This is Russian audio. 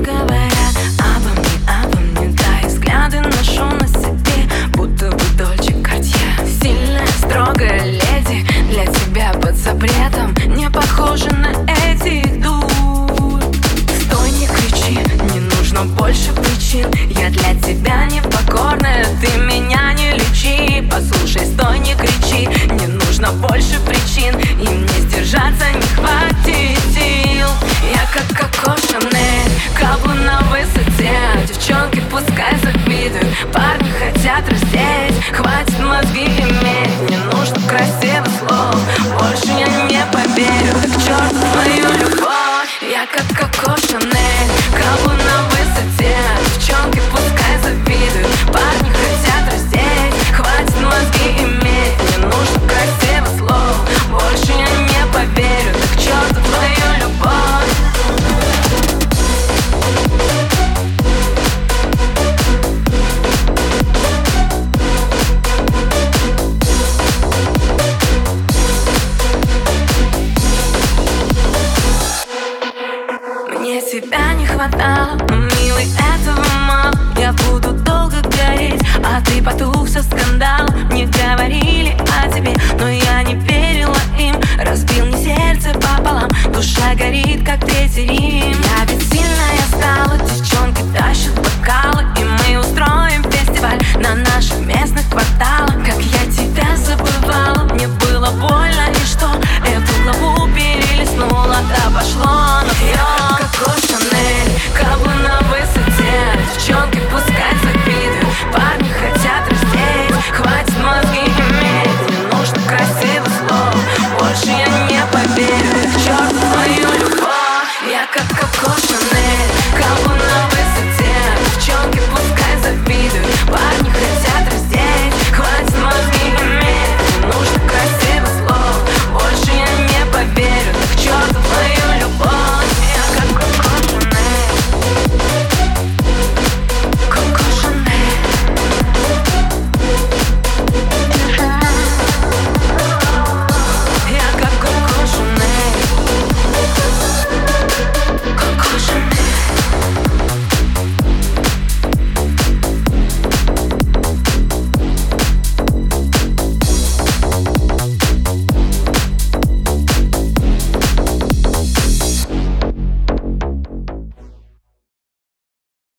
говорят обо мне, обо мне Да, и взгляды ношу на себе, будто бы Дольче тебя непокорная, ты меня не лечи. Послушай, стой, не кричи, не нужно больше причин. И мне сдержаться не хватит сил. Я как Коко Шанель, каблу на высоте. Девчонки пускай завидуют, парни хотят раздеть. Хватит мозги иметь, хватало, милый, этого мало Я буду долго гореть, а ты потух со скандалом Мне говорили о тебе, но я не верила им. Разбил мне сердце пополам. Душа горит, как третий Рим